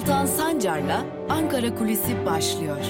Altan Sancar'la Ankara Kulisi başlıyor.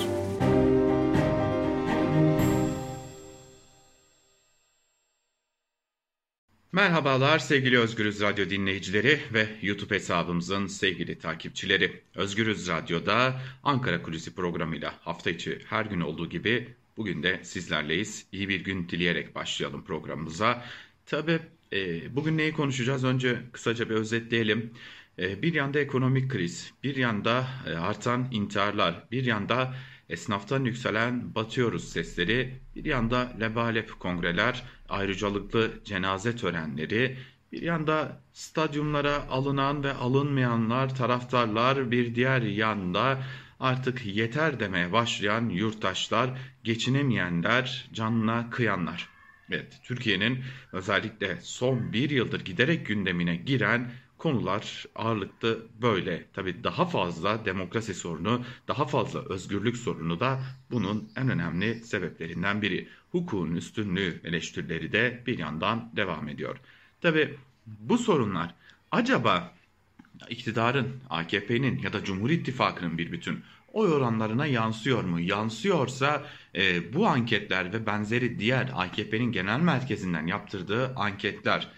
Merhabalar sevgili Özgürüz Radyo dinleyicileri ve YouTube hesabımızın sevgili takipçileri. Özgürüz Radyo'da Ankara Kulisi programıyla hafta içi her gün olduğu gibi bugün de sizlerleyiz. İyi bir gün dileyerek başlayalım programımıza. Tabi e, bugün neyi konuşacağız? Önce kısaca bir özetleyelim. E, bir yanda ekonomik kriz, bir yanda e, artan intiharlar, bir yanda esnaftan yükselen batıyoruz sesleri, bir yanda lebalep kongreler, ayrıcalıklı cenaze törenleri, bir yanda stadyumlara alınan ve alınmayanlar, taraftarlar, bir diğer yanda artık yeter demeye başlayan yurttaşlar, geçinemeyenler, canına kıyanlar. Evet, Türkiye'nin özellikle son bir yıldır giderek gündemine giren konular ağırlıklı böyle. Tabii daha fazla demokrasi sorunu, daha fazla özgürlük sorunu da bunun en önemli sebeplerinden biri. Hukukun üstünlüğü eleştirileri de bir yandan devam ediyor. Tabii bu sorunlar acaba iktidarın, AKP'nin ya da Cumhur İttifakı'nın bir bütün oy oranlarına yansıyor mu? Yansıyorsa e, bu anketler ve benzeri diğer AKP'nin genel merkezinden yaptırdığı anketler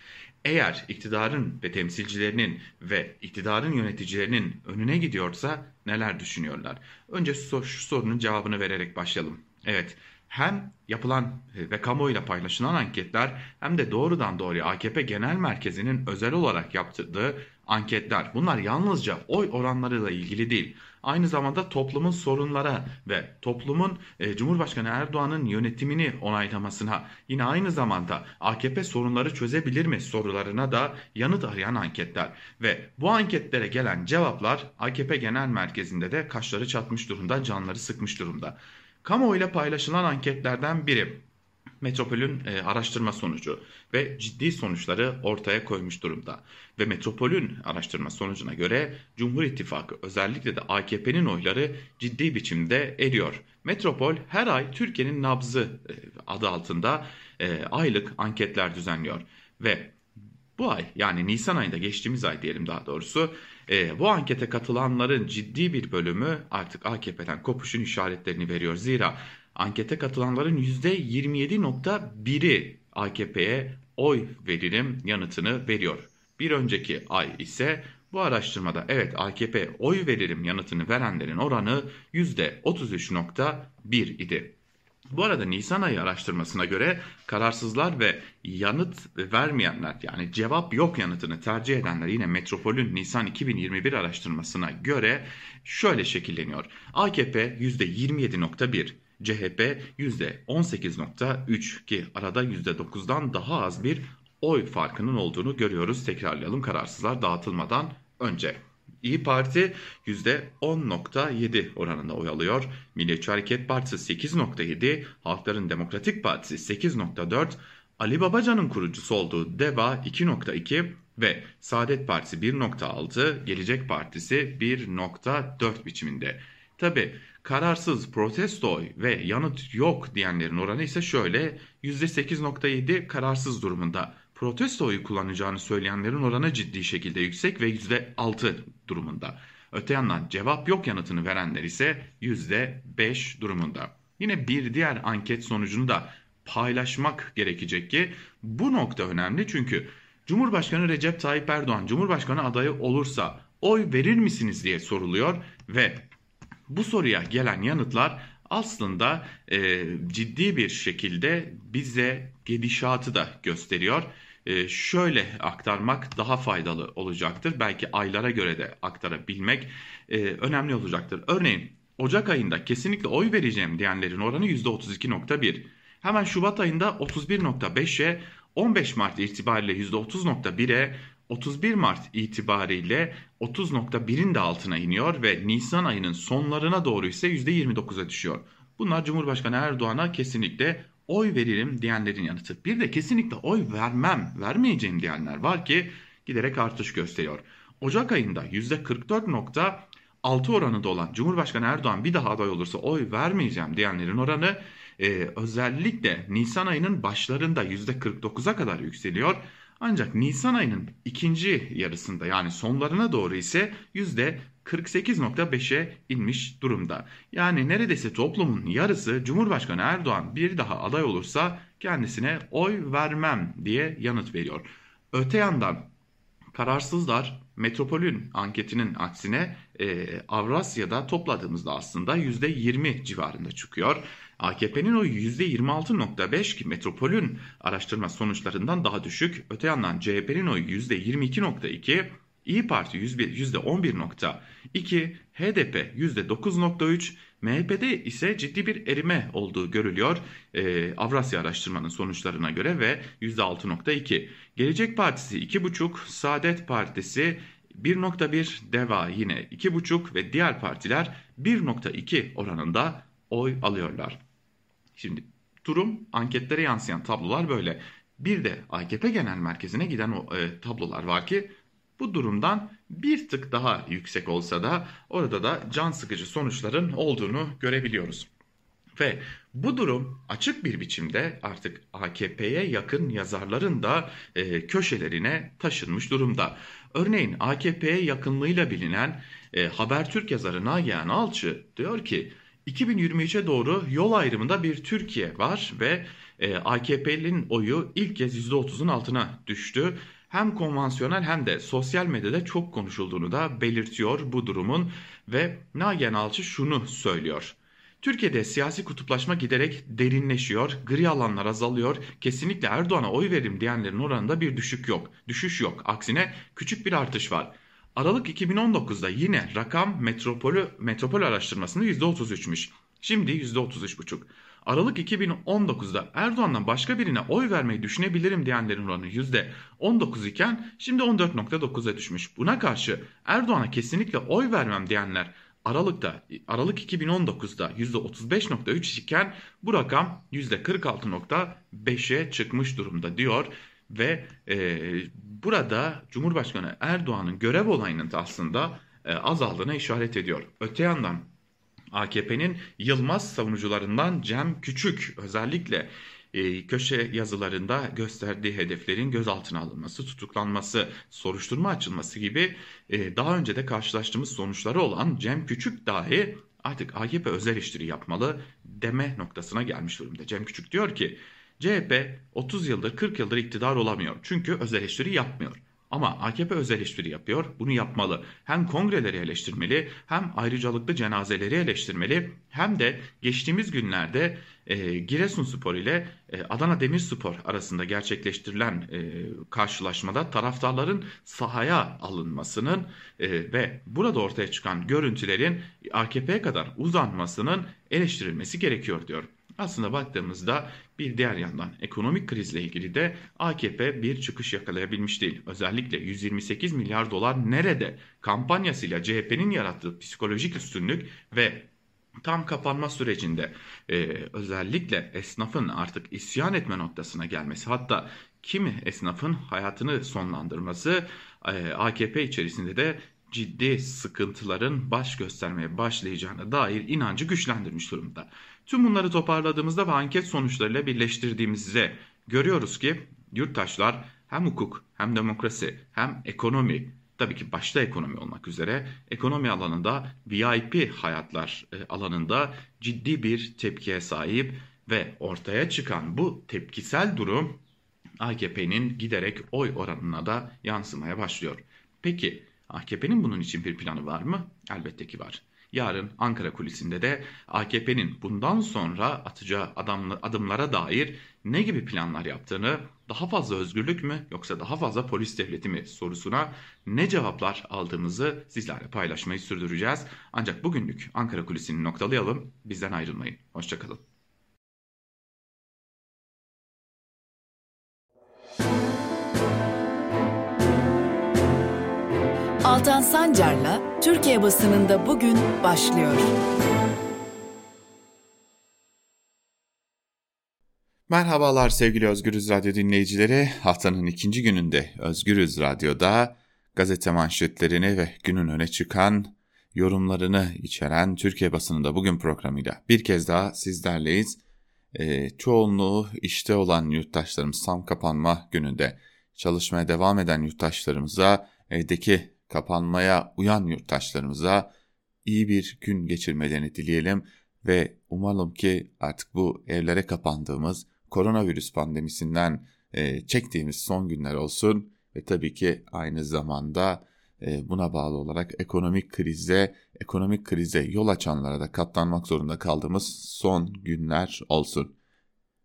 eğer iktidarın ve temsilcilerinin ve iktidarın yöneticilerinin önüne gidiyorsa neler düşünüyorlar? Önce şu sorunun cevabını vererek başlayalım. Evet, hem yapılan ve kamuoyuyla paylaşılan anketler hem de doğrudan doğruya AKP Genel Merkezi'nin özel olarak yaptırdığı anketler. Bunlar yalnızca oy oranlarıyla ilgili değil aynı zamanda toplumun sorunlara ve toplumun e, Cumhurbaşkanı Erdoğan'ın yönetimini onaylamasına yine aynı zamanda AKP sorunları çözebilir mi sorularına da yanıt arayan anketler. Ve bu anketlere gelen cevaplar AKP Genel Merkezi'nde de kaşları çatmış durumda, canları sıkmış durumda. Kamuoyuyla paylaşılan anketlerden biri Metropol'ün e, araştırma sonucu ve ciddi sonuçları ortaya koymuş durumda. Ve Metropol'ün araştırma sonucuna göre Cumhur İttifakı özellikle de AKP'nin oyları ciddi biçimde eriyor. Metropol her ay Türkiye'nin nabzı e, adı altında e, aylık anketler düzenliyor. Ve bu ay yani Nisan ayında geçtiğimiz ay diyelim daha doğrusu e, bu ankete katılanların ciddi bir bölümü artık AKP'den kopuşun işaretlerini veriyor. Zira ankete katılanların %27.1'i AKP'ye oy veririm yanıtını veriyor. Bir önceki ay ise bu araştırmada evet AKP oy veririm yanıtını verenlerin oranı %33.1 idi. Bu arada Nisan ayı araştırmasına göre kararsızlar ve yanıt vermeyenler yani cevap yok yanıtını tercih edenler yine Metropol'ün Nisan 2021 araştırmasına göre şöyle şekilleniyor. AKP %27.1, CHP %18.3 ki arada %9'dan daha az bir oy farkının olduğunu görüyoruz. Tekrarlayalım kararsızlar dağıtılmadan önce. İyi Parti %10.7 oranında oy alıyor. Milliyetçi Hareket Partisi 8.7, Halkların Demokratik Partisi 8.4, Ali Babacan'ın kurucusu olduğu DEVA 2.2 ve Saadet Partisi 1.6, Gelecek Partisi 1.4 biçiminde. Tabi kararsız protesto ve yanıt yok diyenlerin oranı ise şöyle %8.7 kararsız durumunda. Protesto oyu kullanacağını söyleyenlerin oranı ciddi şekilde yüksek ve %6 durumunda. Öte yandan cevap yok yanıtını verenler ise %5 durumunda. Yine bir diğer anket sonucunu da paylaşmak gerekecek ki bu nokta önemli çünkü Cumhurbaşkanı Recep Tayyip Erdoğan Cumhurbaşkanı adayı olursa oy verir misiniz diye soruluyor ve bu soruya gelen yanıtlar aslında e, ciddi bir şekilde bize gidişatı da gösteriyor. E, şöyle aktarmak daha faydalı olacaktır. Belki aylara göre de aktarabilmek e, önemli olacaktır. Örneğin Ocak ayında kesinlikle oy vereceğim diyenlerin oranı %32.1. Hemen Şubat ayında 31.5'e, 15 Mart itibariyle %30.1'e, 31 Mart itibariyle 30.1'in de altına iniyor ve Nisan ayının sonlarına doğru ise %29'a düşüyor. Bunlar Cumhurbaşkanı Erdoğan'a kesinlikle oy veririm diyenlerin yanıtı. Bir de kesinlikle oy vermem, vermeyeceğim diyenler var ki giderek artış gösteriyor. Ocak ayında %44.6 oranında olan Cumhurbaşkanı Erdoğan bir daha aday olursa oy vermeyeceğim diyenlerin oranı e, özellikle Nisan ayının başlarında %49'a kadar yükseliyor. Ancak Nisan ayının ikinci yarısında yani sonlarına doğru ise %48.5'e inmiş durumda. Yani neredeyse toplumun yarısı Cumhurbaşkanı Erdoğan bir daha aday olursa kendisine oy vermem diye yanıt veriyor. Öte yandan kararsızlar Metropol'ün anketinin aksine e, Avrasya'da topladığımızda aslında %20 civarında çıkıyor. AKP'nin oyu %26.5 ki Metropol'ün araştırma sonuçlarından daha düşük. Öte yandan CHP'nin oyu %22.2, İyi Parti %11.2, HDP %9.3, MHP'de ise ciddi bir erime olduğu görülüyor e, Avrasya araştırmanın sonuçlarına göre ve %6.2. Gelecek Partisi 2.5, Saadet Partisi 1.1, DEVA yine 2.5 ve diğer partiler 1.2 oranında oy alıyorlar. Şimdi durum anketlere yansıyan tablolar böyle. Bir de AKP Genel Merkezi'ne giden o e, tablolar var ki bu durumdan bir tık daha yüksek olsa da orada da can sıkıcı sonuçların olduğunu görebiliyoruz. Ve bu durum açık bir biçimde artık AKP'ye yakın yazarların da e, köşelerine taşınmış durumda. Örneğin AKP'ye yakınlığıyla bilinen e, Habertürk yazarı Nagihan Alçı diyor ki 2023'e doğru yol ayrımında bir Türkiye var ve e, AKP'nin oyu ilk kez %30'un altına düştü. Hem konvansiyonel hem de sosyal medyada çok konuşulduğunu da belirtiyor bu durumun ve Nagihan Alçı şunu söylüyor. Türkiye'de siyasi kutuplaşma giderek derinleşiyor, gri alanlar azalıyor. Kesinlikle Erdoğan'a oy verim diyenlerin oranında bir düşük yok. Düşüş yok. Aksine küçük bir artış var. Aralık 2019'da yine rakam metropolü, metropol araştırmasında %33'müş. Şimdi %33,5. Aralık 2019'da Erdoğan'dan başka birine oy vermeyi düşünebilirim diyenlerin oranı %19 iken şimdi 14.9'a düşmüş. Buna karşı Erdoğan'a kesinlikle oy vermem diyenler Aralık'ta Aralık 2019'da %35.3 iken bu rakam %46.5'e çıkmış durumda diyor ve e, burada Cumhurbaşkanı Erdoğan'ın görev olayının da aslında e, azaldığına işaret ediyor. Öte yandan AKP'nin Yılmaz savunucularından Cem Küçük özellikle e, köşe yazılarında gösterdiği hedeflerin gözaltına alınması, tutuklanması, soruşturma açılması gibi e, daha önce de karşılaştığımız sonuçları olan Cem Küçük dahi artık AKP özel eleştiri yapmalı deme noktasına gelmiş durumda. Cem Küçük diyor ki CHP 30 yıldır 40 yıldır iktidar olamıyor çünkü özel eleştiri yapmıyor. Ama AKP öz eleştiri yapıyor. Bunu yapmalı. Hem kongreleri eleştirmeli, hem ayrıcalıklı cenazeleri eleştirmeli, hem de geçtiğimiz günlerde e, Giresunspor ile e, Adana Demirspor arasında gerçekleştirilen e, karşılaşmada taraftarların sahaya alınmasının e, ve burada ortaya çıkan görüntülerin AKP'ye kadar uzanmasının eleştirilmesi gerekiyor diyor. Aslında baktığımızda bir diğer yandan ekonomik krizle ilgili de AKP bir çıkış yakalayabilmiş değil. Özellikle 128 milyar dolar nerede kampanyasıyla CHP'nin yarattığı psikolojik üstünlük ve tam kapanma sürecinde e, özellikle esnafın artık isyan etme noktasına gelmesi hatta kimi esnafın hayatını sonlandırması e, AKP içerisinde de ciddi sıkıntıların baş göstermeye başlayacağına dair inancı güçlendirmiş durumda. Tüm bunları toparladığımızda ve anket sonuçlarıyla birleştirdiğimizde görüyoruz ki yurttaşlar hem hukuk hem demokrasi hem ekonomi tabii ki başta ekonomi olmak üzere ekonomi alanında VIP hayatlar e, alanında ciddi bir tepkiye sahip ve ortaya çıkan bu tepkisel durum AKP'nin giderek oy oranına da yansımaya başlıyor. Peki AKP'nin bunun için bir planı var mı? Elbette ki var. Yarın Ankara kulisinde de AKP'nin bundan sonra atacağı adımlara dair ne gibi planlar yaptığını, daha fazla özgürlük mü yoksa daha fazla polis devleti mi sorusuna ne cevaplar aldığımızı sizlerle paylaşmayı sürdüreceğiz. Ancak bugünlük Ankara kulisini noktalayalım. Bizden ayrılmayın. Hoşçakalın. Altan Sancar'la Türkiye basınında bugün başlıyor. Merhabalar sevgili Özgürüz Radyo dinleyicileri. Haftanın ikinci gününde Özgürüz Radyo'da gazete manşetlerini ve günün öne çıkan yorumlarını içeren Türkiye basınında bugün programıyla bir kez daha sizlerleyiz. E, çoğunluğu işte olan yurttaşlarımız tam kapanma gününde çalışmaya devam eden yurttaşlarımıza, evdeki kapanmaya uyan yurttaşlarımıza iyi bir gün geçirmelerini dileyelim ve umalım ki artık bu evlere kapandığımız koronavirüs pandemisinden e, çektiğimiz son günler olsun ve tabii ki aynı zamanda e, buna bağlı olarak ekonomik krize, ekonomik krize yol açanlara da katlanmak zorunda kaldığımız son günler olsun.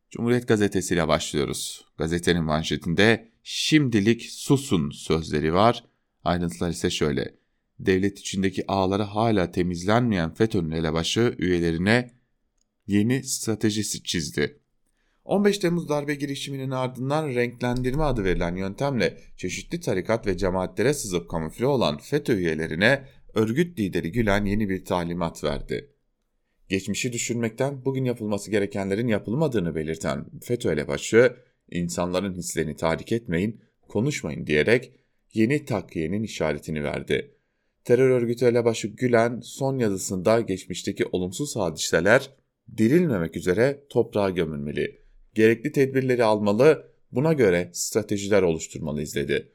Cumhuriyet Gazetesi ile başlıyoruz. Gazetenin manşetinde şimdilik susun sözleri var. Ayrıntılar ise şöyle. Devlet içindeki ağları hala temizlenmeyen FETÖ'nün elebaşı üyelerine yeni stratejisi çizdi. 15 Temmuz darbe girişiminin ardından renklendirme adı verilen yöntemle çeşitli tarikat ve cemaatlere sızıp kamufle olan FETÖ üyelerine örgüt lideri Gülen yeni bir talimat verdi. Geçmişi düşünmekten bugün yapılması gerekenlerin yapılmadığını belirten FETÖ elebaşı, insanların hislerini tahrik etmeyin, konuşmayın diyerek yeni takviyenin işaretini verdi. Terör örgütü elebaşı Gülen son yazısında geçmişteki olumsuz hadiseler dirilmemek üzere toprağa gömülmeli gerekli tedbirleri almalı, buna göre stratejiler oluşturmalı izledi.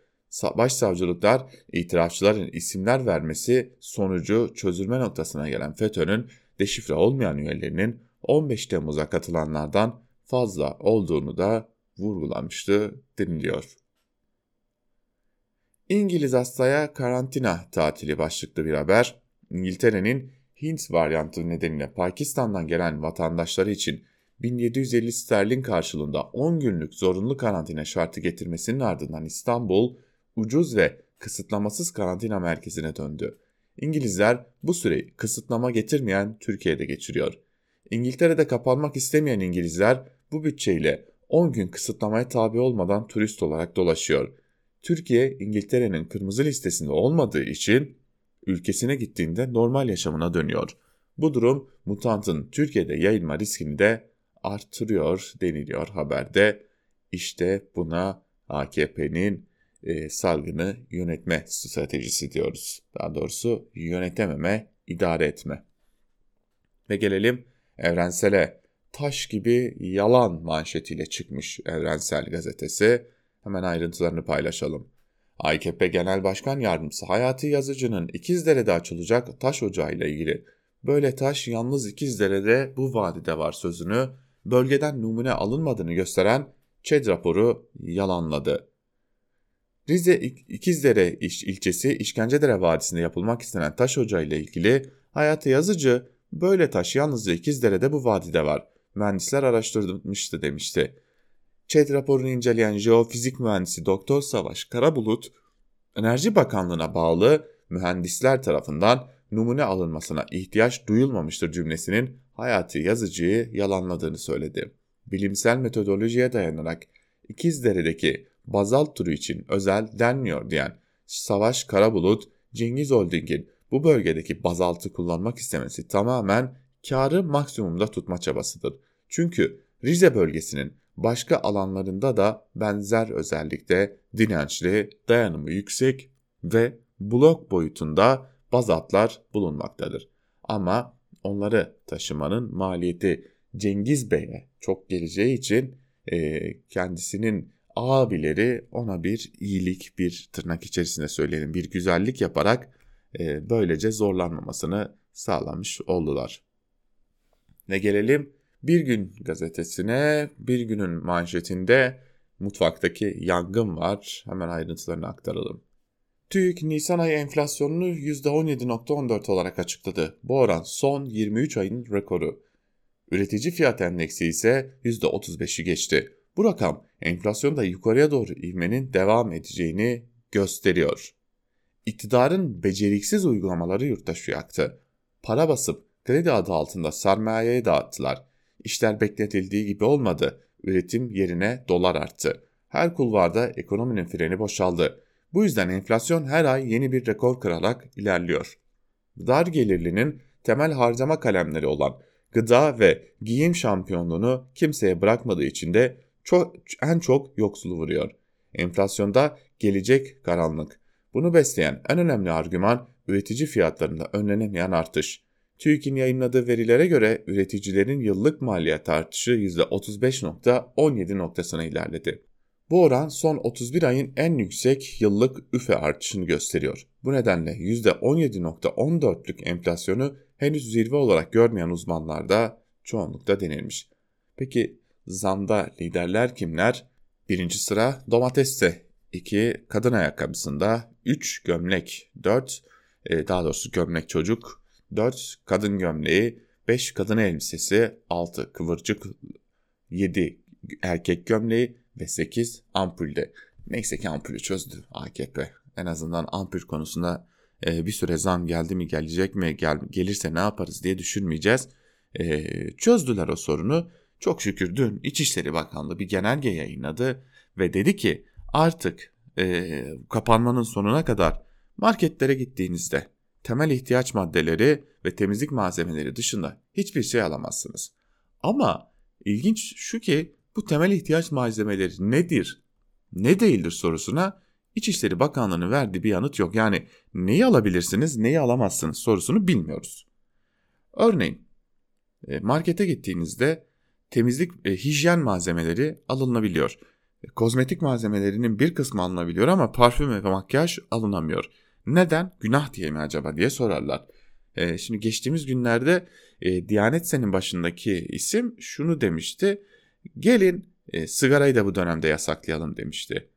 Başsavcılıklar itirafçıların isimler vermesi sonucu çözülme noktasına gelen FETÖ'nün deşifre olmayan üyelerinin 15 Temmuz'a katılanlardan fazla olduğunu da vurgulamıştı deniliyor. İngiliz hastaya karantina tatili başlıklı bir haber, İngiltere'nin Hint varyantı nedeniyle Pakistan'dan gelen vatandaşları için 1750 sterlin karşılığında 10 günlük zorunlu karantina şartı getirmesinin ardından İstanbul ucuz ve kısıtlamasız karantina merkezine döndü. İngilizler bu süreyi kısıtlama getirmeyen Türkiye'de geçiriyor. İngiltere'de kapanmak istemeyen İngilizler bu bütçeyle 10 gün kısıtlamaya tabi olmadan turist olarak dolaşıyor. Türkiye İngiltere'nin kırmızı listesinde olmadığı için ülkesine gittiğinde normal yaşamına dönüyor. Bu durum mutantın Türkiye'de yayılma riskini de artırıyor deniliyor haberde. İşte buna AKP'nin e, salgını yönetme stratejisi diyoruz. Daha doğrusu yönetememe, idare etme. Ve gelelim Evrensel'e. Taş gibi yalan manşetiyle çıkmış Evrensel Gazetesi. Hemen ayrıntılarını paylaşalım. AKP Genel Başkan Yardımcısı Hayati Yazıcı'nın İkizdere'de açılacak taş ocağı ile ilgili böyle taş yalnız İkizdere'de bu vadide var sözünü bölgeden numune alınmadığını gösteren ÇED raporu yalanladı. Rize İkizdere ilçesi İşkencedere Vadisi'nde yapılmak istenen taş ocağı ile ilgili Hayati Yazıcı böyle taş yalnızca İkizdere'de bu vadide var. Mühendisler araştırmıştı demişti. ÇED raporunu inceleyen jeofizik mühendisi Doktor Savaş Karabulut, Enerji Bakanlığı'na bağlı mühendisler tarafından numune alınmasına ihtiyaç duyulmamıştır cümlesinin Hayati Yazıcı'yı yalanladığını söyledi. Bilimsel metodolojiye dayanarak İkizdere'deki bazalt turu için özel denmiyor diyen Savaş Karabulut, Cengiz Holding'in bu bölgedeki bazaltı kullanmak istemesi tamamen karı maksimumda tutma çabasıdır. Çünkü Rize bölgesinin başka alanlarında da benzer özellikte dirençli, dayanımı yüksek ve blok boyutunda bazaltlar bulunmaktadır. Ama onları taşımanın maliyeti Cengiz Bey'e çok geleceği için e, kendisinin abileri ona bir iyilik, bir tırnak içerisinde söyleyelim bir güzellik yaparak e, böylece zorlanmamasını sağlamış oldular. Ve gelelim Bir Gün gazetesine. Bir günün manşetinde mutfaktaki yangın var. Hemen ayrıntılarını aktaralım. TÜİK Nisan ayı enflasyonunu %17.14 olarak açıkladı. Bu oran son 23 ayın rekoru. Üretici fiyat endeksi ise %35'i geçti. Bu rakam enflasyonda yukarıya doğru ivmenin devam edeceğini gösteriyor. İktidarın beceriksiz uygulamaları yurttaşı yaktı. Para basıp kredi adı altında sermayeye dağıttılar. İşler bekletildiği gibi olmadı. Üretim yerine dolar arttı. Her kulvarda ekonominin freni boşaldı. Bu yüzden enflasyon her ay yeni bir rekor kırarak ilerliyor. Dar gelirlinin temel harcama kalemleri olan gıda ve giyim şampiyonluğunu kimseye bırakmadığı için de çok, en çok yoksulu vuruyor. Enflasyonda gelecek karanlık. Bunu besleyen en önemli argüman üretici fiyatlarında önlenemeyen artış. TÜİK'in yayınladığı verilere göre üreticilerin yıllık maliyet artışı %35.17 noktasına ilerledi. Bu oran son 31 ayın en yüksek yıllık üfe artışını gösteriyor. Bu nedenle %17.14'lük enflasyonu henüz zirve olarak görmeyen uzmanlarda çoğunlukta denilmiş. Peki zamda liderler kimler? Birinci sıra domateste, 2 kadın ayakkabısında, 3 gömlek, 4 e, daha doğrusu gömlek çocuk, 4 kadın gömleği, 5 kadın elbisesi, 6 kıvırcık, 7 erkek gömleği ve 8 ampulde. Neyse ki ampulü çözdü AKP. En azından ampul konusunda e, bir süre zam geldi mi gelecek mi gel, gelirse ne yaparız diye düşünmeyeceğiz. E, çözdüler o sorunu. Çok şükür dün İçişleri Bakanlığı bir genelge yayınladı ve dedi ki artık e, kapanmanın sonuna kadar marketlere gittiğinizde temel ihtiyaç maddeleri ve temizlik malzemeleri dışında hiçbir şey alamazsınız. Ama ilginç şu ki bu temel ihtiyaç malzemeleri nedir, ne değildir sorusuna İçişleri Bakanlığı'nın verdiği bir yanıt yok. Yani neyi alabilirsiniz, neyi alamazsınız sorusunu bilmiyoruz. Örneğin e, markete gittiğinizde temizlik, e, hijyen malzemeleri alınabiliyor. E, kozmetik malzemelerinin bir kısmı alınabiliyor ama parfüm ve makyaj alınamıyor. Neden? Günah diye mi acaba diye sorarlar. E, şimdi geçtiğimiz günlerde e, Diyanet Sen'in başındaki isim şunu demişti. Gelin e, sigarayı da bu dönemde yasaklayalım demişti.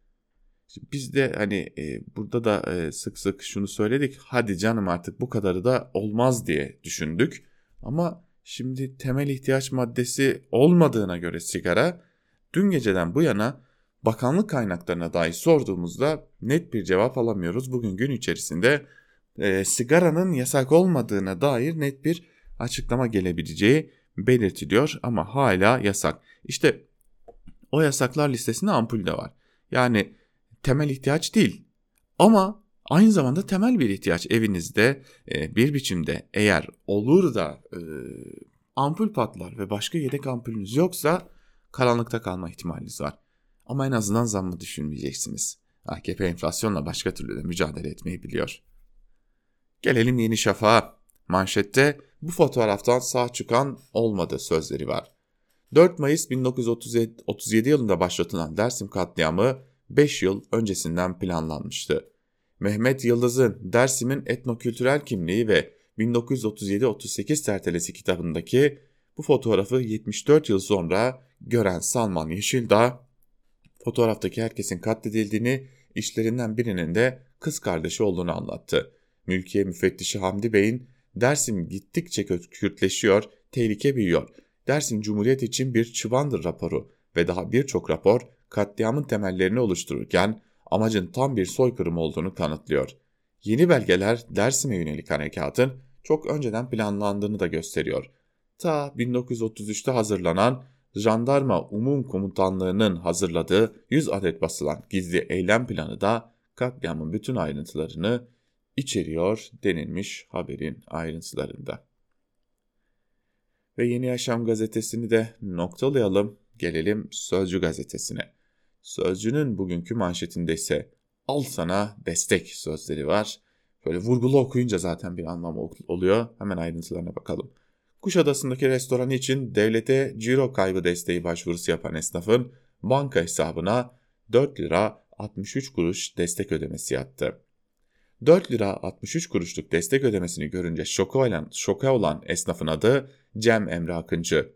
Biz de hani e, burada da e, sık sık şunu söyledik. Hadi canım artık bu kadarı da olmaz diye düşündük. Ama şimdi temel ihtiyaç maddesi olmadığına göre sigara dün geceden bu yana bakanlık kaynaklarına dahi sorduğumuzda net bir cevap alamıyoruz. Bugün gün içerisinde e, sigaranın yasak olmadığına dair net bir açıklama gelebileceği belirtiliyor ama hala yasak. İşte o yasaklar listesinde ampul de var. Yani temel ihtiyaç değil ama aynı zamanda temel bir ihtiyaç evinizde e, bir biçimde eğer olur da e, ampul patlar ve başka yedek ampulünüz yoksa karanlıkta kalma ihtimaliniz var. Ama en azından zammı düşünmeyeceksiniz. AKP enflasyonla başka türlü de mücadele etmeyi biliyor. Gelelim Yeni Şafak'a. Manşette bu fotoğraftan sağ çıkan olmadı sözleri var. 4 Mayıs 1937 yılında başlatılan Dersim katliamı 5 yıl öncesinden planlanmıştı. Mehmet Yıldız'ın Dersim'in etnokültürel kimliği ve 1937-38 tertelesi kitabındaki bu fotoğrafı 74 yıl sonra gören Salman Yeşildağ, fotoğraftaki herkesin katledildiğini, işlerinden birinin de kız kardeşi olduğunu anlattı. Mülkiye müfettişi Hamdi Bey'in Dersim gittikçe Kürtleşiyor, tehlike büyüyor. Dersim Cumhuriyet için bir çıbandır raporu ve daha birçok rapor katliamın temellerini oluştururken amacın tam bir soykırım olduğunu kanıtlıyor. Yeni belgeler Dersim'e yönelik harekatın çok önceden planlandığını da gösteriyor. Ta 1933'te hazırlanan Jandarma Umum Komutanlığı'nın hazırladığı 100 adet basılan gizli eylem planı da katliamın bütün ayrıntılarını içeriyor denilmiş haberin ayrıntılarında. Ve Yeni Yaşam gazetesini de noktalayalım. Gelelim Sözcü gazetesine. Sözcünün bugünkü manşetinde ise al sana destek sözleri var. Böyle vurgulu okuyunca zaten bir anlam oluyor. Hemen ayrıntılarına bakalım. Kuşadası'ndaki restoran için devlete ciro kaybı desteği başvurusu yapan esnafın banka hesabına 4 lira 63 kuruş destek ödemesi yattı. 4 lira 63 kuruşluk destek ödemesini görünce şoka olan, şoka olan esnafın adı Cem Emre Akıncı.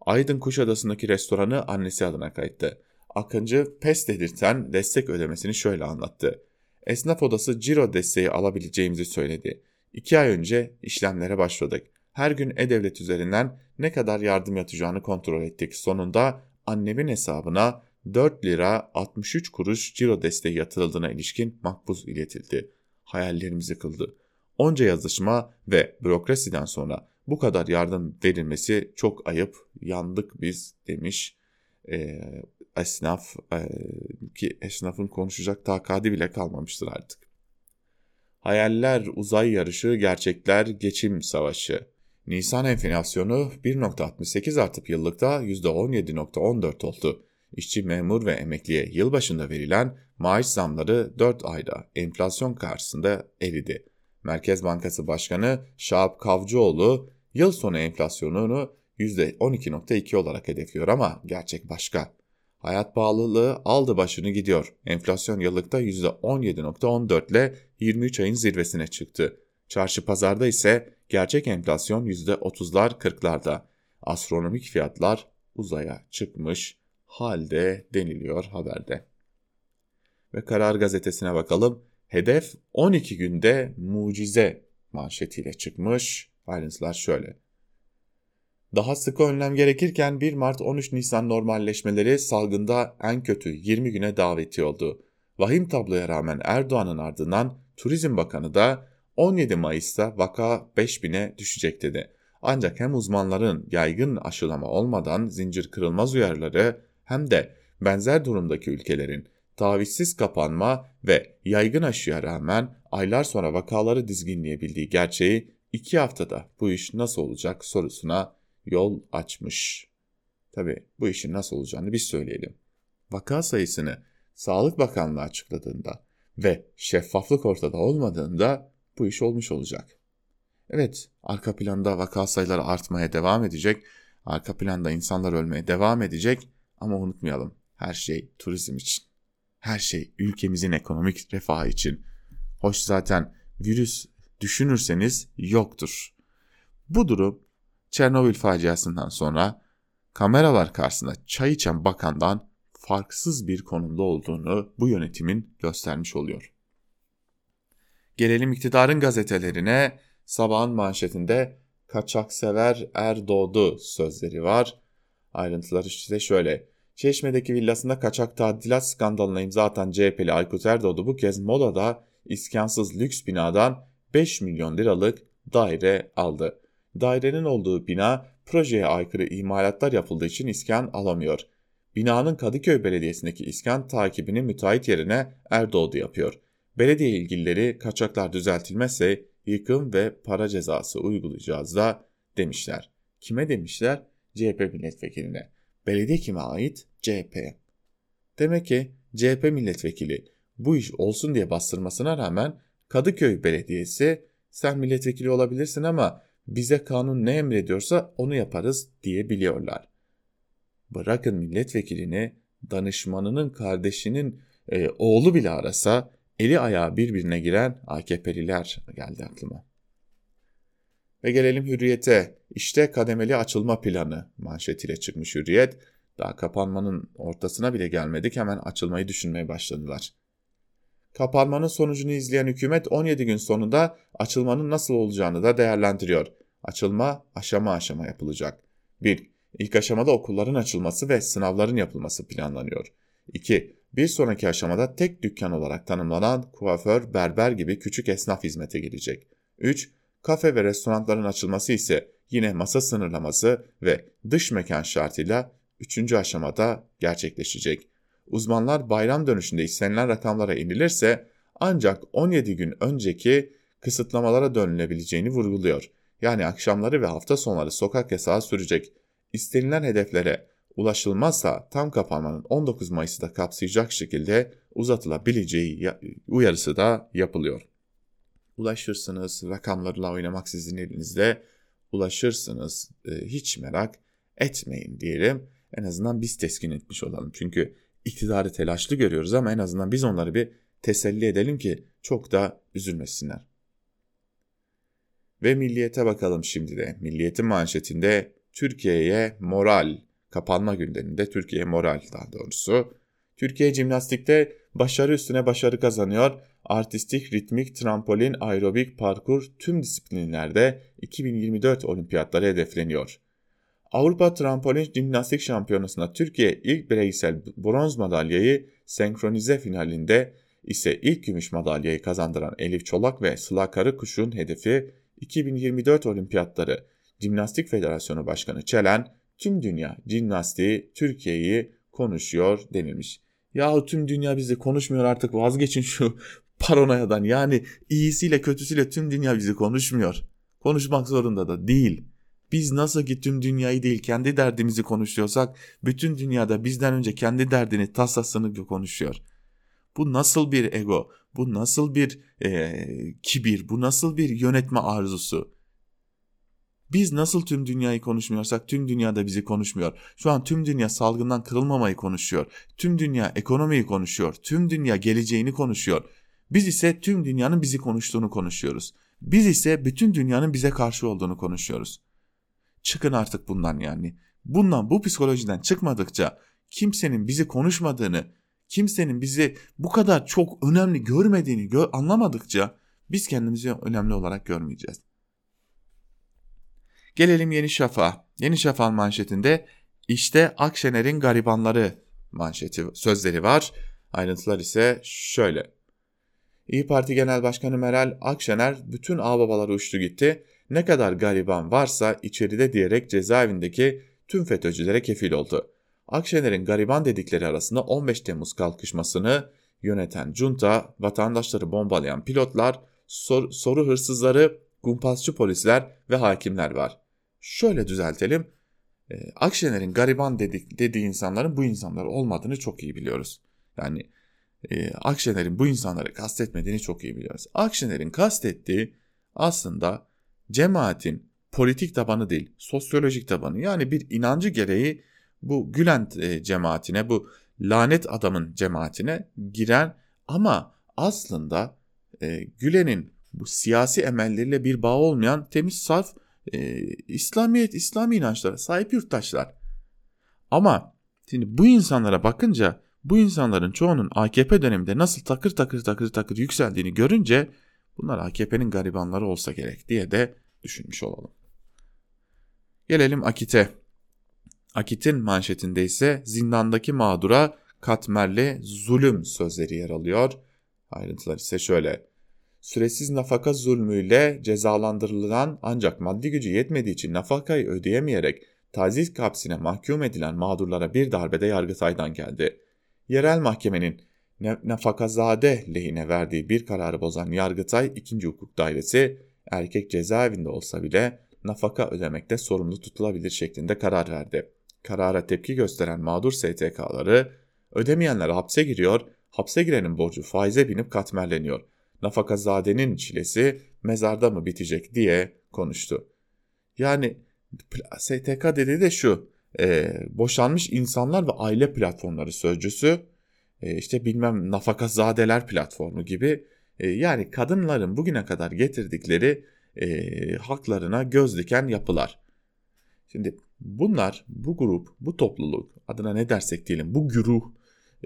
Aydın Kuşadası'ndaki restoranı annesi adına kayıttı. Akıncı pes dedirten destek ödemesini şöyle anlattı. Esnaf odası ciro desteği alabileceğimizi söyledi. İki ay önce işlemlere başladık. Her gün e-devlet üzerinden ne kadar yardım yatacağını kontrol ettik. Sonunda annemin hesabına 4 lira 63 kuruş ciro desteği yatırıldığına ilişkin makbuz iletildi hayallerimizi kıldı. Onca yazışma ve bürokrasiden sonra bu kadar yardım verilmesi çok ayıp, yandık biz demiş e, esnaf e, ki esnafın konuşacak takadi bile kalmamıştır artık. Hayaller uzay yarışı, gerçekler geçim savaşı. Nisan enflasyonu 1.68 artıp yıllıkta %17.14 oldu. İşçi, memur ve emekliye yılbaşında verilen maaş zamları 4 ayda enflasyon karşısında eridi. Merkez Bankası Başkanı Şahap Kavcıoğlu yıl sonu enflasyonunu %12.2 olarak hedefliyor ama gerçek başka. Hayat pahalılığı aldı başını gidiyor. Enflasyon yıllıkta %17.14 ile 23 ayın zirvesine çıktı. Çarşı pazarda ise gerçek enflasyon %30'lar 40'larda. Astronomik fiyatlar uzaya çıkmış halde deniliyor haberde. Ve Karar Gazetesi'ne bakalım. Hedef 12 günde mucize manşetiyle çıkmış. Ayrıntılar şöyle. Daha sıkı önlem gerekirken 1 Mart-13 Nisan normalleşmeleri salgında en kötü 20 güne daveti oldu. Vahim tabloya rağmen Erdoğan'ın ardından Turizm Bakanı da 17 Mayıs'ta vaka 5000'e düşecek dedi. Ancak hem uzmanların yaygın aşılama olmadan zincir kırılmaz uyarıları hem de benzer durumdaki ülkelerin tavizsiz kapanma ve yaygın aşıya rağmen aylar sonra vakaları dizginleyebildiği gerçeği iki haftada bu iş nasıl olacak sorusuna yol açmış. Tabi bu işin nasıl olacağını biz söyleyelim. Vaka sayısını Sağlık Bakanlığı açıkladığında ve şeffaflık ortada olmadığında bu iş olmuş olacak. Evet, arka planda vaka sayıları artmaya devam edecek, arka planda insanlar ölmeye devam edecek ama unutmayalım her şey turizm için. Her şey ülkemizin ekonomik refahı için. Hoş zaten virüs düşünürseniz yoktur. Bu durum Çernobil faciasından sonra kameralar karşısında çay içen bakandan farksız bir konumda olduğunu bu yönetimin göstermiş oluyor. Gelelim iktidarın gazetelerine. Sabahın manşetinde kaçaksever er doğdu sözleri var. Ayrıntılar işte şöyle. Çeşme'deki villasında kaçak tadilat skandalına imza atan CHP'li Aykut Erdoğdu bu kez Mola'da iskansız lüks binadan 5 milyon liralık daire aldı. Dairenin olduğu bina projeye aykırı imalatlar yapıldığı için iskan alamıyor. Binanın Kadıköy Belediyesi'ndeki iskan takibini müteahhit yerine Erdoğdu yapıyor. Belediye ilgilileri kaçaklar düzeltilmezse yıkım ve para cezası uygulayacağız da demişler. Kime demişler? CHP milletvekiline. Belediye kime ait? CHP'ye. Demek ki CHP milletvekili bu iş olsun diye bastırmasına rağmen Kadıköy Belediyesi sen milletvekili olabilirsin ama bize kanun ne emrediyorsa onu yaparız diyebiliyorlar. Bırakın milletvekilini danışmanının kardeşinin e, oğlu bile arasa eli ayağı birbirine giren AKP'liler geldi aklıma. Ve gelelim Hürriyet'e. İşte kademeli açılma planı manşetiyle çıkmış Hürriyet. Daha kapanmanın ortasına bile gelmedik hemen açılmayı düşünmeye başladılar. Kapanmanın sonucunu izleyen hükümet 17 gün sonunda açılmanın nasıl olacağını da değerlendiriyor. Açılma aşama aşama yapılacak. 1. İlk aşamada okulların açılması ve sınavların yapılması planlanıyor. 2. Bir sonraki aşamada tek dükkan olarak tanımlanan kuaför, berber gibi küçük esnaf hizmete gelecek. 3. Kafe ve restoranların açılması ise yine masa sınırlaması ve dış mekan şartıyla 3. aşamada gerçekleşecek. Uzmanlar bayram dönüşünde istenilen rakamlara inilirse ancak 17 gün önceki kısıtlamalara dönülebileceğini vurguluyor. Yani akşamları ve hafta sonları sokak yasağı sürecek. İstenilen hedeflere ulaşılmazsa tam kapanmanın 19 Mayıs'ı da kapsayacak şekilde uzatılabileceği uyarısı da yapılıyor. Ulaşırsınız, rakamlarla oynamak sizin elinizde, ulaşırsınız, e, hiç merak etmeyin diyelim. En azından biz teskin etmiş olalım. Çünkü iktidarı telaşlı görüyoruz ama en azından biz onları bir teselli edelim ki çok da üzülmesinler. Ve milliyete bakalım şimdi de. Milliyetin manşetinde Türkiye'ye moral, kapanma gündeminde Türkiye moral daha doğrusu. Türkiye jimnastikte başarı üstüne başarı kazanıyor. Artistik, ritmik, trampolin, aerobik, parkur tüm disiplinlerde 2024 olimpiyatları hedefleniyor. Avrupa Trampolin Jimnastik Şampiyonası'nda Türkiye ilk bireysel bronz madalyayı senkronize finalinde ise ilk gümüş madalyayı kazandıran Elif Çolak ve Sıla Karıkuş'un hedefi 2024 olimpiyatları Jimnastik Federasyonu Başkanı Çelen tüm dünya jimnastiği Türkiye'yi konuşuyor denilmiş. Yahu tüm dünya bizi konuşmuyor artık vazgeçin şu paranoyadan yani iyisiyle kötüsüyle tüm dünya bizi konuşmuyor. Konuşmak zorunda da değil. Biz nasıl ki tüm dünyayı değil kendi derdimizi konuşuyorsak bütün dünyada bizden önce kendi derdini tasasını konuşuyor. Bu nasıl bir ego? Bu nasıl bir e, kibir? Bu nasıl bir yönetme arzusu? Biz nasıl tüm dünyayı konuşmuyorsak tüm dünya da bizi konuşmuyor. Şu an tüm dünya salgından kırılmamayı konuşuyor. Tüm dünya ekonomiyi konuşuyor. Tüm dünya geleceğini konuşuyor. Biz ise tüm dünyanın bizi konuştuğunu konuşuyoruz. Biz ise bütün dünyanın bize karşı olduğunu konuşuyoruz. Çıkın artık bundan yani. Bundan bu psikolojiden çıkmadıkça kimsenin bizi konuşmadığını, kimsenin bizi bu kadar çok önemli görmediğini gö anlamadıkça biz kendimizi önemli olarak görmeyeceğiz. Gelelim Yeni Şafak'a. Yeni Şafak'ın manşetinde işte Akşener'in garibanları manşeti sözleri var. Ayrıntılar ise şöyle. İyi Parti Genel Başkanı Meral Akşener bütün ağbabaları uçtu gitti. Ne kadar gariban varsa içeride diyerek cezaevindeki tüm FETÖ'cülere kefil oldu. Akşener'in gariban dedikleri arasında 15 Temmuz kalkışmasını yöneten junta, vatandaşları bombalayan pilotlar, sor, soru hırsızları, kumpasçı polisler ve hakimler var. Şöyle düzeltelim. Ee, Akşener'in gariban dedik, dediği insanların bu insanlar olmadığını çok iyi biliyoruz. Yani e, Akşener'in bu insanları kastetmediğini çok iyi biliyoruz. Akşener'in kastettiği aslında cemaatin politik tabanı değil, sosyolojik tabanı. Yani bir inancı gereği bu Gülen e, cemaatine, bu lanet adamın cemaatine giren ama aslında e, Gülen'in bu siyasi emelleriyle bir bağ olmayan temiz saf e, İslamiyet, İslami inançlara sahip yurttaşlar. Ama şimdi bu insanlara bakınca bu insanların çoğunun AKP döneminde nasıl takır takır takır takır yükseldiğini görünce bunlar AKP'nin garibanları olsa gerek diye de düşünmüş olalım. Gelelim Akit'e. Akit'in manşetinde ise zindandaki mağdura katmerli zulüm sözleri yer alıyor. Ayrıntılar ise şöyle. Süresiz nafaka zulmüyle cezalandırılan ancak maddi gücü yetmediği için nafakayı ödeyemeyerek taziz kapsine mahkum edilen mağdurlara bir darbede Yargıtay'dan geldi. Yerel mahkemenin nafakazade lehine verdiği bir kararı bozan Yargıtay 2. Hukuk Dairesi erkek cezaevinde olsa bile nafaka ödemekte sorumlu tutulabilir şeklinde karar verdi. Karara tepki gösteren mağdur STK'ları ödemeyenler hapse giriyor, hapse girenin borcu faize binip katmerleniyor. Nafakazadenin çilesi mezarda mı bitecek diye konuştu. Yani STK dediği de şu, e, boşanmış insanlar ve aile platformları sözcüsü, e, işte bilmem nafakazadeler platformu gibi e, yani kadınların bugüne kadar getirdikleri e, haklarına göz diken yapılar. Şimdi bunlar, bu grup, bu topluluk adına ne dersek diyelim bu güruh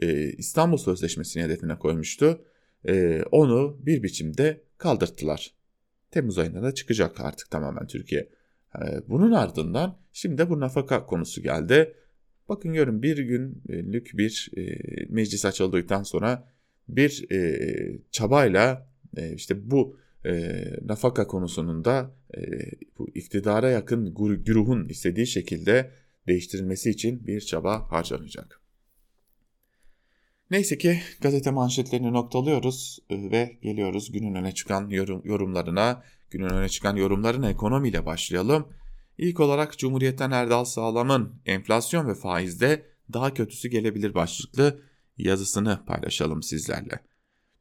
e, İstanbul Sözleşmesi'ni hedefine koymuştu. E, onu bir biçimde kaldırttılar. Temmuz ayında da çıkacak artık tamamen Türkiye. E, bunun ardından şimdi de bu nafaka konusu geldi. Bakın görün bir günlük bir e, meclis açıldıktan sonra bir e, çabayla e, işte bu nafaka konusunun da bu iktidara yakın güruhun istediği şekilde değiştirilmesi için bir çaba harcanacak. Neyse ki gazete manşetlerini noktalıyoruz e, ve geliyoruz günün öne çıkan yorum, yorumlarına. Günün öne çıkan yorumlarına ekonomiyle başlayalım. İlk olarak Cumhuriyet'ten Erdal Sağlam'ın enflasyon ve faizde daha kötüsü gelebilir başlıklı yazısını paylaşalım sizlerle.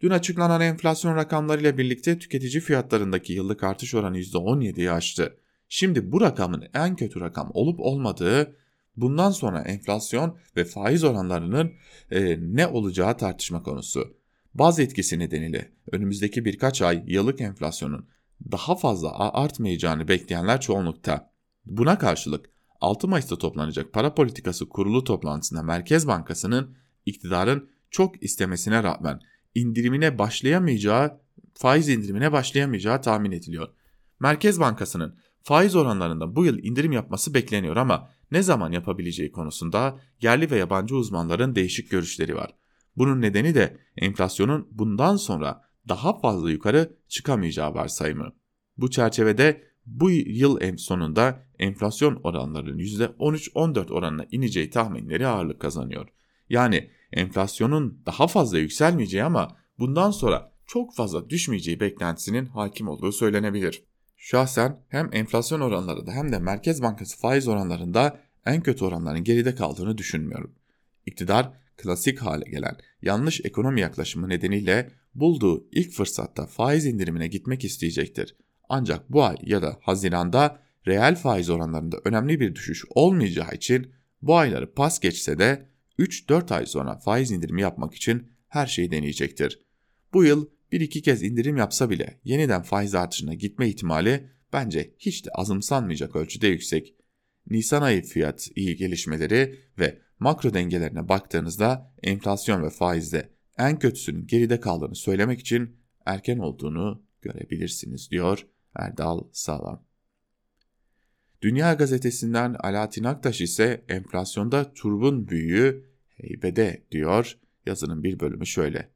Dün açıklanan enflasyon rakamlarıyla birlikte tüketici fiyatlarındaki yıllık artış oranı %17'yi aştı. Şimdi bu rakamın en kötü rakam olup olmadığı bundan sonra enflasyon ve faiz oranlarının e, ne olacağı tartışma konusu. Baz etkisi nedeniyle önümüzdeki birkaç ay yıllık enflasyonun daha fazla artmayacağını bekleyenler çoğunlukta. Buna karşılık 6 Mayıs'ta toplanacak para politikası kurulu toplantısında Merkez Bankası'nın iktidarın çok istemesine rağmen indirimine başlayamayacağı, faiz indirimine başlayamayacağı tahmin ediliyor. Merkez Bankası'nın faiz oranlarında bu yıl indirim yapması bekleniyor ama ne zaman yapabileceği konusunda yerli ve yabancı uzmanların değişik görüşleri var. Bunun nedeni de enflasyonun bundan sonra daha fazla yukarı çıkamayacağı varsayımı. Bu çerçevede bu yıl en sonunda enflasyon oranlarının %13-14 oranına ineceği tahminleri ağırlık kazanıyor. Yani enflasyonun daha fazla yükselmeyeceği ama bundan sonra çok fazla düşmeyeceği beklentisinin hakim olduğu söylenebilir. Şahsen hem enflasyon oranlarında hem de Merkez Bankası faiz oranlarında en kötü oranların geride kaldığını düşünmüyorum. İktidar klasik hale gelen yanlış ekonomi yaklaşımı nedeniyle bulduğu ilk fırsatta faiz indirimine gitmek isteyecektir. Ancak bu ay ya da Haziran'da reel faiz oranlarında önemli bir düşüş olmayacağı için bu ayları pas geçse de 3-4 ay sonra faiz indirimi yapmak için her şeyi deneyecektir. Bu yıl bir iki kez indirim yapsa bile yeniden faiz artışına gitme ihtimali bence hiç de azımsanmayacak ölçüde yüksek. Nisan ayı fiyat iyi gelişmeleri ve makro dengelerine baktığınızda enflasyon ve faizde en kötüsünün geride kaldığını söylemek için erken olduğunu görebilirsiniz diyor Erdal Sağlam. Dünya Gazetesi'nden Alaaddin Aktaş ise enflasyonda turbun büyüğü heybede diyor. Yazının bir bölümü şöyle.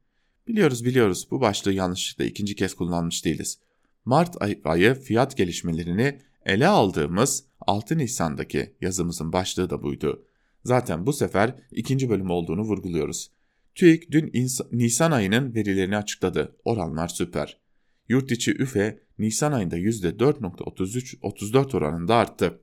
Biliyoruz biliyoruz bu başlığı yanlışlıkla ikinci kez kullanmış değiliz. Mart ayı fiyat gelişmelerini ele aldığımız 6 Nisan'daki yazımızın başlığı da buydu. Zaten bu sefer ikinci bölüm olduğunu vurguluyoruz. TÜİK dün Nisan ayının verilerini açıkladı. Oranlar süper. Yurt içi üfe Nisan ayında %4.33-34 oranında arttı.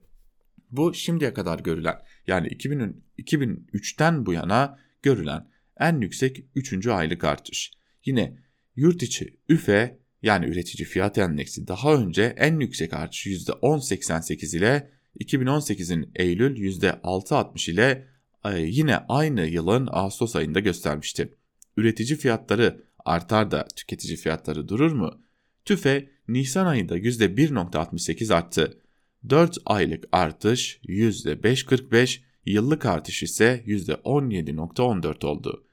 Bu şimdiye kadar görülen yani 2000, 2003'ten bu yana görülen en yüksek 3. aylık artış. Yine yurt içi üfe yani üretici fiyat endeksi daha önce en yüksek artış %10.88 ile 2018'in Eylül %6.60 ile e, yine aynı yılın Ağustos ayında göstermişti. Üretici fiyatları artar da tüketici fiyatları durur mu? TÜFE Nisan ayında %1.68 arttı. 4 aylık artış %5.45, yıllık artış ise %17.14 oldu.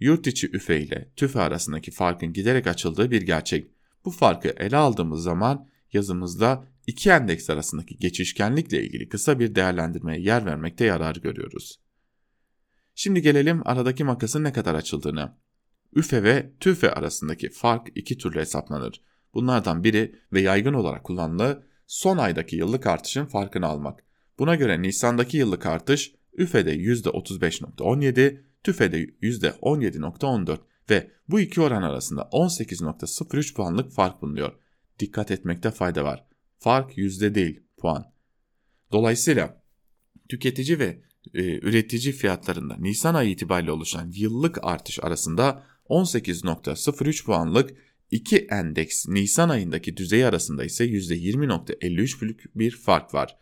Yurt içi üfe ile tüfe arasındaki farkın giderek açıldığı bir gerçek. Bu farkı ele aldığımız zaman yazımızda iki endeks arasındaki geçişkenlikle ilgili kısa bir değerlendirmeye yer vermekte yarar görüyoruz. Şimdi gelelim aradaki makasın ne kadar açıldığını. Üfe ve tüfe arasındaki fark iki türlü hesaplanır. Bunlardan biri ve yaygın olarak kullanılı son aydaki yıllık artışın farkını almak. Buna göre Nisan'daki yıllık artış üfede %35.17, tüfede %17.14 ve bu iki oran arasında 18.03 puanlık fark bulunuyor. Dikkat etmekte fayda var. Fark yüzde değil puan. Dolayısıyla tüketici ve e, üretici fiyatlarında Nisan ayı itibariyle oluşan yıllık artış arasında 18.03 puanlık iki endeks Nisan ayındaki düzey arasında ise %20.53'lük bir fark var.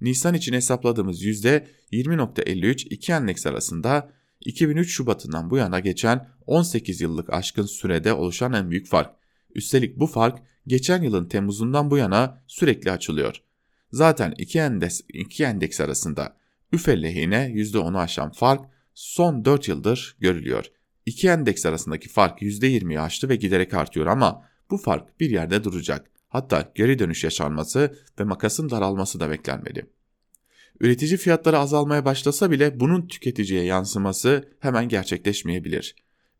Nisan için hesapladığımız %20.53 iki endeks arasında 2003 Şubat'ından bu yana geçen 18 yıllık aşkın sürede oluşan en büyük fark. Üstelik bu fark geçen yılın Temmuz'undan bu yana sürekli açılıyor. Zaten iki endeks, iki endeks arasında üfe lehine %10'u aşan fark son 4 yıldır görülüyor. İki endeks arasındaki fark %20'yi aştı ve giderek artıyor ama bu fark bir yerde duracak. Hatta geri dönüş yaşanması ve makasın daralması da beklenmeli. Üretici fiyatları azalmaya başlasa bile bunun tüketiciye yansıması hemen gerçekleşmeyebilir.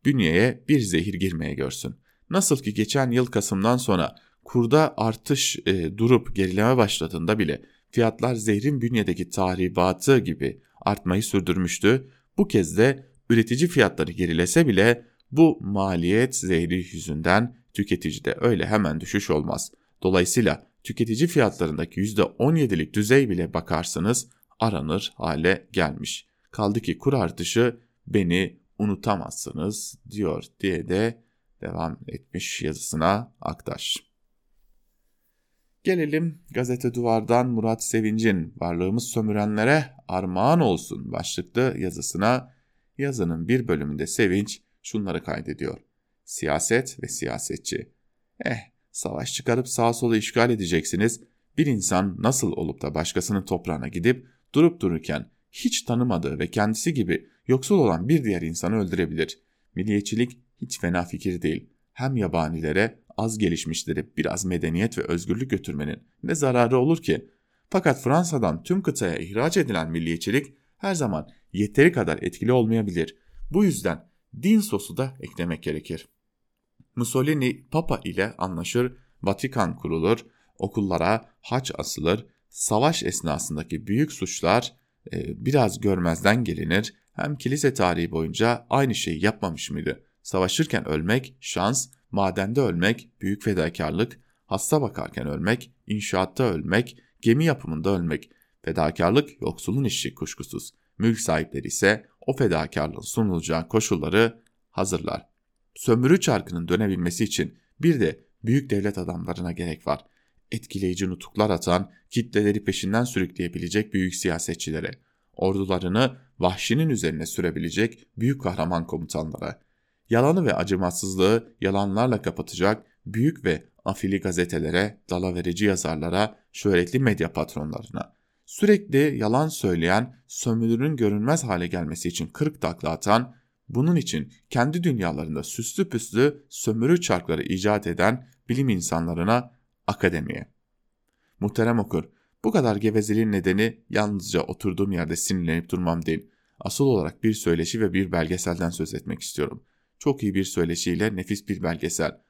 Bünyeye bir zehir girmeye görsün. Nasıl ki geçen yıl Kasım'dan sonra kurda artış e, durup gerileme başladığında bile fiyatlar zehrin bünyedeki tahribatı gibi artmayı sürdürmüştü. Bu kez de üretici fiyatları gerilese bile bu maliyet zehri yüzünden tüketicide öyle hemen düşüş olmaz. Dolayısıyla tüketici fiyatlarındaki %17'lik düzey bile bakarsanız aranır hale gelmiş. Kaldı ki kur artışı beni unutamazsınız diyor diye de devam etmiş yazısına Aktaş. Gelelim gazete duvardan Murat Sevinç'in varlığımız sömürenlere armağan olsun başlıklı yazısına yazının bir bölümünde Sevinç şunları kaydediyor. Siyaset ve siyasetçi. Eh savaş çıkarıp sağa sola işgal edeceksiniz. Bir insan nasıl olup da başkasının toprağına gidip durup dururken hiç tanımadığı ve kendisi gibi yoksul olan bir diğer insanı öldürebilir. Milliyetçilik hiç fena fikir değil. Hem yabanilere, az gelişmişlere biraz medeniyet ve özgürlük götürmenin ne zararı olur ki? Fakat Fransa'dan tüm kıtaya ihraç edilen milliyetçilik her zaman yeteri kadar etkili olmayabilir. Bu yüzden din sosu da eklemek gerekir. Mussolini Papa ile anlaşır, Vatikan kurulur, okullara haç asılır, savaş esnasındaki büyük suçlar e, biraz görmezden gelinir. Hem kilise tarihi boyunca aynı şeyi yapmamış mıydı? Savaşırken ölmek şans, madende ölmek büyük fedakarlık, hasta bakarken ölmek, inşaatta ölmek, gemi yapımında ölmek. Fedakarlık yoksulun işi kuşkusuz. Mülk sahipleri ise o fedakarlığın sunulacağı koşulları hazırlar. Sömürü çarkının dönebilmesi için bir de büyük devlet adamlarına gerek var. etkileyici nutuklar atan, kitleleri peşinden sürükleyebilecek büyük siyasetçilere, ordularını vahşinin üzerine sürebilecek büyük kahraman komutanlara, yalanı ve acımasızlığı yalanlarla kapatacak büyük ve afili gazetelere, dalaverici yazarlara, şöhretli medya patronlarına, sürekli yalan söyleyen, sömürünün görünmez hale gelmesi için kırk takla atan, bunun için kendi dünyalarında süslü püslü sömürü çarkları icat eden bilim insanlarına akademiye. Muhterem okur, bu kadar gevezeliğin nedeni yalnızca oturduğum yerde sinirlenip durmam değil. Asıl olarak bir söyleşi ve bir belgeselden söz etmek istiyorum. Çok iyi bir söyleşiyle nefis bir belgesel.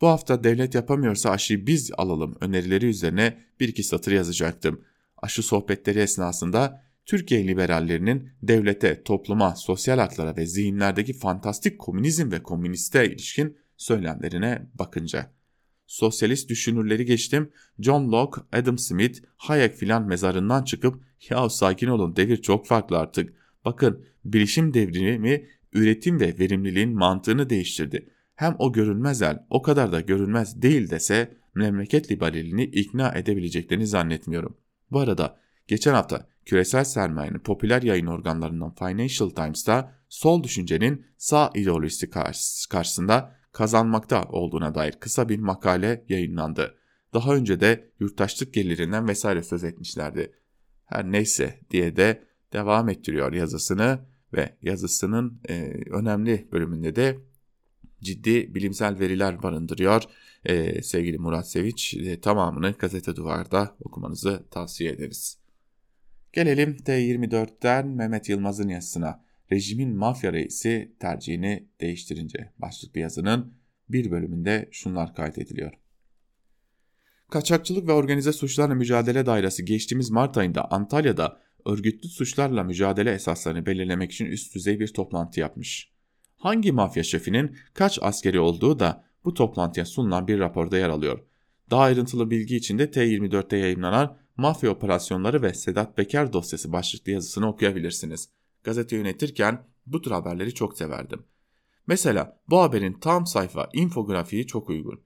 Bu hafta devlet yapamıyorsa aşıyı biz alalım önerileri üzerine bir iki satır yazacaktım. Aşı sohbetleri esnasında Türkiye liberallerinin devlete, topluma, sosyal haklara ve zihinlerdeki fantastik komünizm ve komüniste ilişkin söylemlerine bakınca. Sosyalist düşünürleri geçtim, John Locke, Adam Smith, Hayek filan mezarından çıkıp ya sakin olun devir çok farklı artık. Bakın bilişim devrimi üretim ve verimliliğin mantığını değiştirdi. Hem o görünmez el o kadar da görünmez değil dese memleket liberalini ikna edebileceklerini zannetmiyorum. Bu arada geçen hafta küresel sermayenin popüler yayın organlarından Financial Times'ta sol düşüncenin sağ ideolojisi karşısında kazanmakta olduğuna dair kısa bir makale yayınlandı. Daha önce de yurttaşlık gelirinden vesaire söz etmişlerdi. Her neyse diye de devam ettiriyor yazısını ve yazısının e, önemli bölümünde de ciddi bilimsel veriler barındırıyor. E, sevgili Murat Seviç e, tamamını gazete duvarda okumanızı tavsiye ederiz. Gelelim T24'ten Mehmet Yılmaz'ın yazısına. Rejimin mafya reisi tercihini değiştirince başlıklı yazının bir bölümünde şunlar kaydediliyor. Kaçakçılık ve organize suçlarla mücadele dairesi geçtiğimiz Mart ayında Antalya'da örgütlü suçlarla mücadele esaslarını belirlemek için üst düzey bir toplantı yapmış. Hangi mafya şefinin kaç askeri olduğu da bu toplantıya sunulan bir raporda yer alıyor. Daha ayrıntılı bilgi için de T24'te yayınlanan Mafya Operasyonları ve Sedat Peker dosyası başlıklı yazısını okuyabilirsiniz. Gazete yönetirken bu tür haberleri çok severdim. Mesela bu haberin tam sayfa infografiği çok uygun.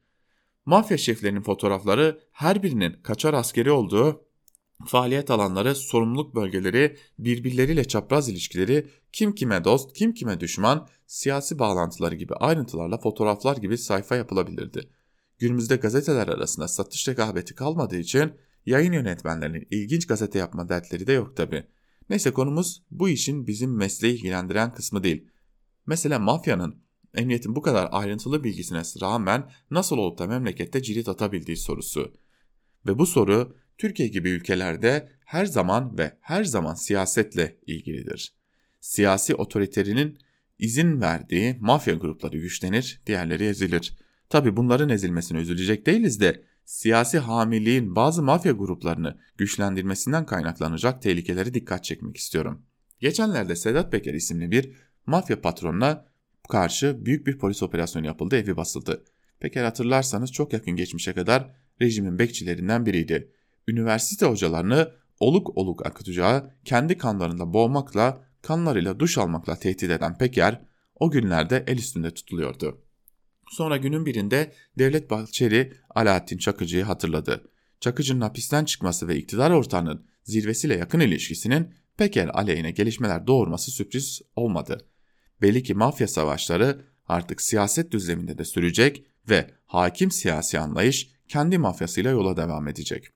Mafya şeflerinin fotoğrafları her birinin kaçar askeri olduğu faaliyet alanları, sorumluluk bölgeleri, birbirleriyle çapraz ilişkileri, kim kime dost, kim kime düşman, siyasi bağlantıları gibi ayrıntılarla fotoğraflar gibi sayfa yapılabilirdi. Günümüzde gazeteler arasında satış rekabeti kalmadığı için yayın yönetmenlerinin ilginç gazete yapma dertleri de yok tabi. Neyse konumuz bu işin bizim mesleği ilgilendiren kısmı değil. Mesela mafyanın emniyetin bu kadar ayrıntılı bilgisine rağmen nasıl olup da memlekette cirit atabildiği sorusu. Ve bu soru Türkiye gibi ülkelerde her zaman ve her zaman siyasetle ilgilidir. Siyasi otoriterinin izin verdiği mafya grupları güçlenir, diğerleri ezilir. Tabi bunların ezilmesine üzülecek değiliz de siyasi hamiliğin bazı mafya gruplarını güçlendirmesinden kaynaklanacak tehlikeleri dikkat çekmek istiyorum. Geçenlerde Sedat Peker isimli bir mafya patronuna karşı büyük bir polis operasyonu yapıldı, evi basıldı. Peker hatırlarsanız çok yakın geçmişe kadar rejimin bekçilerinden biriydi üniversite hocalarını oluk oluk akıtacağı kendi kanlarında boğmakla, kanlarıyla duş almakla tehdit eden Peker o günlerde el üstünde tutuluyordu. Sonra günün birinde Devlet Bahçeli Alaaddin Çakıcı'yı hatırladı. Çakıcı'nın hapisten çıkması ve iktidar ortağının zirvesiyle yakın ilişkisinin Peker aleyhine gelişmeler doğurması sürpriz olmadı. Belli ki mafya savaşları artık siyaset düzleminde de sürecek ve hakim siyasi anlayış kendi mafyasıyla yola devam edecek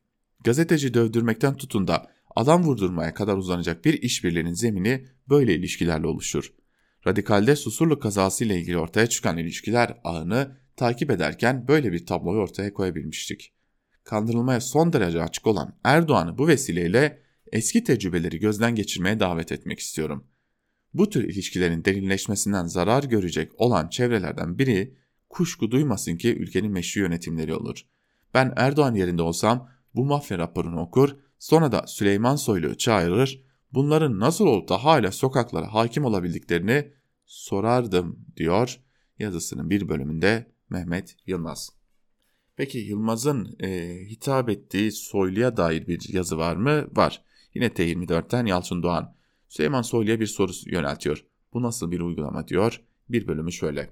gazeteci dövdürmekten tutun da adam vurdurmaya kadar uzanacak bir işbirliğinin zemini böyle ilişkilerle oluşur. Radikalde Susurluk kazası ile ilgili ortaya çıkan ilişkiler ağını takip ederken böyle bir tabloyu ortaya koyabilmiştik. Kandırılmaya son derece açık olan Erdoğan'ı bu vesileyle eski tecrübeleri gözden geçirmeye davet etmek istiyorum. Bu tür ilişkilerin derinleşmesinden zarar görecek olan çevrelerden biri kuşku duymasın ki ülkenin meşru yönetimleri olur. Ben Erdoğan yerinde olsam bu mafya raporunu okur, sonra da Süleyman Soylu'yu çağırır, bunların nasıl olup da hala sokaklara hakim olabildiklerini sorardım diyor yazısının bir bölümünde Mehmet Yılmaz. Peki Yılmaz'ın e, hitap ettiği Soylu'ya dair bir yazı var mı? Var. Yine T24'ten Yalçın Doğan. Süleyman Soylu'ya bir soru yöneltiyor. Bu nasıl bir uygulama diyor. Bir bölümü şöyle.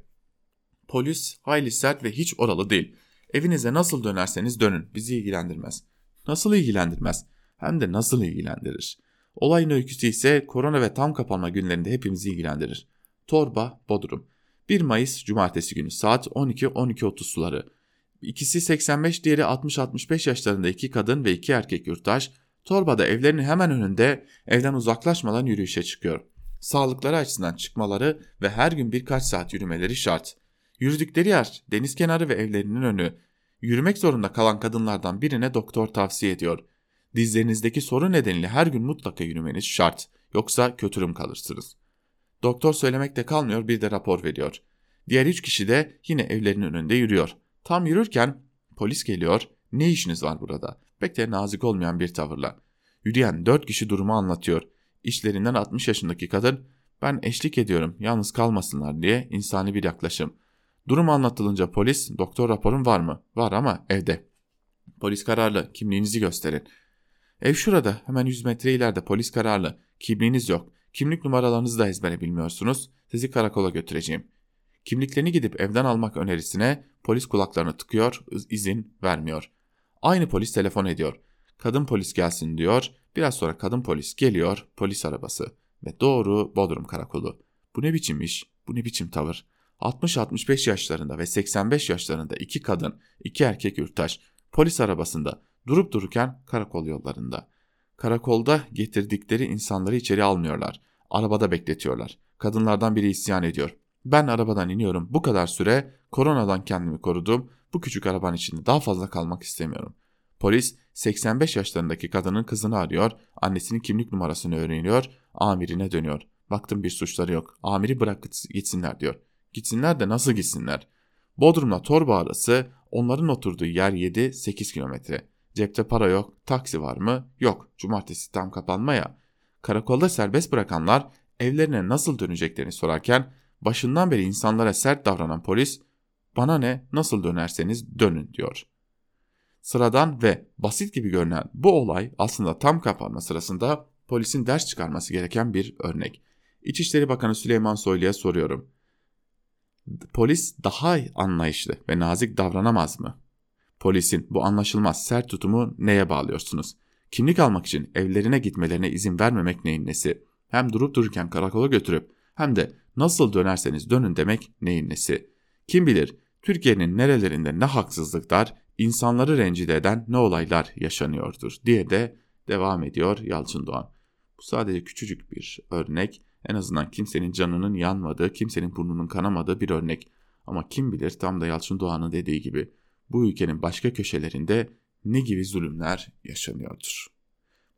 Polis hayli sert ve hiç oralı değil. Evinize nasıl dönerseniz dönün bizi ilgilendirmez. Nasıl ilgilendirmez? Hem de nasıl ilgilendirir? Olayın öyküsü ise korona ve tam kapanma günlerinde hepimizi ilgilendirir. Torba, Bodrum. 1 Mayıs Cumartesi günü saat 12-12.30 suları. İkisi 85, diğeri 60-65 yaşlarında iki kadın ve iki erkek yurttaş Torba'da evlerinin hemen önünde evden uzaklaşmadan yürüyüşe çıkıyor. Sağlıkları açısından çıkmaları ve her gün birkaç saat yürümeleri şart. Yürüdükleri yer deniz kenarı ve evlerinin önü. Yürümek zorunda kalan kadınlardan birine doktor tavsiye ediyor. Dizlerinizdeki sorun nedeniyle her gün mutlaka yürümeniz şart. Yoksa kötürüm kalırsınız. Doktor söylemekte kalmıyor bir de rapor veriyor. Diğer üç kişi de yine evlerinin önünde yürüyor. Tam yürürken polis geliyor. Ne işiniz var burada? Pek de nazik olmayan bir tavırla. Yürüyen dört kişi durumu anlatıyor. İşlerinden 60 yaşındaki kadın ben eşlik ediyorum yalnız kalmasınlar diye insani bir yaklaşım. Durum anlatılınca polis doktor raporun var mı? Var ama evde. Polis kararlı kimliğinizi gösterin. Ev şurada hemen 100 metre ileride polis kararlı. Kimliğiniz yok. Kimlik numaralarınızı da ezbere bilmiyorsunuz. Sizi karakola götüreceğim. Kimliklerini gidip evden almak önerisine polis kulaklarını tıkıyor, izin vermiyor. Aynı polis telefon ediyor. Kadın polis gelsin diyor. Biraz sonra kadın polis geliyor, polis arabası ve doğru Bodrum karakolu. Bu ne biçim iş? Bu ne biçim tavır? 60-65 yaşlarında ve 85 yaşlarında iki kadın, iki erkek yurttaş polis arabasında durup dururken karakol yollarında. Karakolda getirdikleri insanları içeri almıyorlar. Arabada bekletiyorlar. Kadınlardan biri isyan ediyor. Ben arabadan iniyorum. Bu kadar süre koronadan kendimi korudum. Bu küçük arabanın içinde daha fazla kalmak istemiyorum. Polis 85 yaşlarındaki kadının kızını arıyor. Annesinin kimlik numarasını öğreniyor. Amirine dönüyor. Baktım bir suçları yok. Amiri bırak gitsinler diyor. Gitsinler de nasıl gitsinler? Bodrum'la Torba arası onların oturduğu yer 7-8 kilometre. Cepte para yok. Taksi var mı? Yok. Cumartesi tam kapanma ya. Karakolda serbest bırakanlar evlerine nasıl döneceklerini sorarken başından beri insanlara sert davranan polis bana ne nasıl dönerseniz dönün diyor. Sıradan ve basit gibi görünen bu olay aslında tam kapanma sırasında polisin ders çıkarması gereken bir örnek. İçişleri Bakanı Süleyman Soylu'ya soruyorum. Polis daha anlayışlı ve nazik davranamaz mı? Polisin bu anlaşılmaz sert tutumu neye bağlıyorsunuz? Kimlik almak için evlerine gitmelerine izin vermemek neyin nesi? Hem durup dururken karakola götürüp hem de nasıl dönerseniz dönün demek neyin nesi? Kim bilir Türkiye'nin nerelerinde ne haksızlıklar, insanları rencide eden ne olaylar yaşanıyordur diye de devam ediyor Yalçın Doğan. Bu sadece küçücük bir örnek. En azından kimsenin canının yanmadığı, kimsenin burnunun kanamadığı bir örnek. Ama kim bilir tam da Yalçın Doğan'ın dediği gibi bu ülkenin başka köşelerinde ne gibi zulümler yaşanıyordur.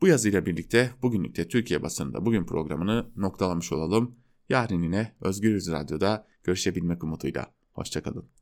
Bu yazıyla birlikte bugünlükte Türkiye basınında bugün programını noktalamış olalım. Yarın yine Özgür Radyo'da görüşebilmek umuduyla. Hoşçakalın.